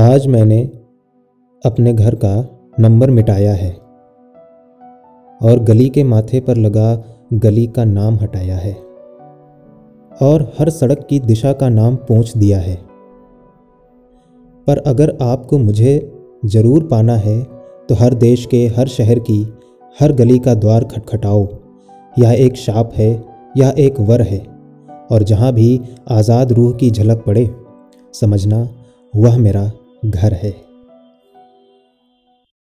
आज मैंने अपने घर का नंबर मिटाया है और गली के माथे पर लगा गली का नाम हटाया है और हर सड़क की दिशा का नाम पहुँच दिया है। पर अगर आपको मुझे ज़रूर पाना है तो हर देश के, हर शहर की, हर गली का द्वार खटखटाओ। यह एक शाप है, यह एक वर है, और जहाँ भी आज़ाद रूह की झलक पड़े, समझना वह मेरा घर है।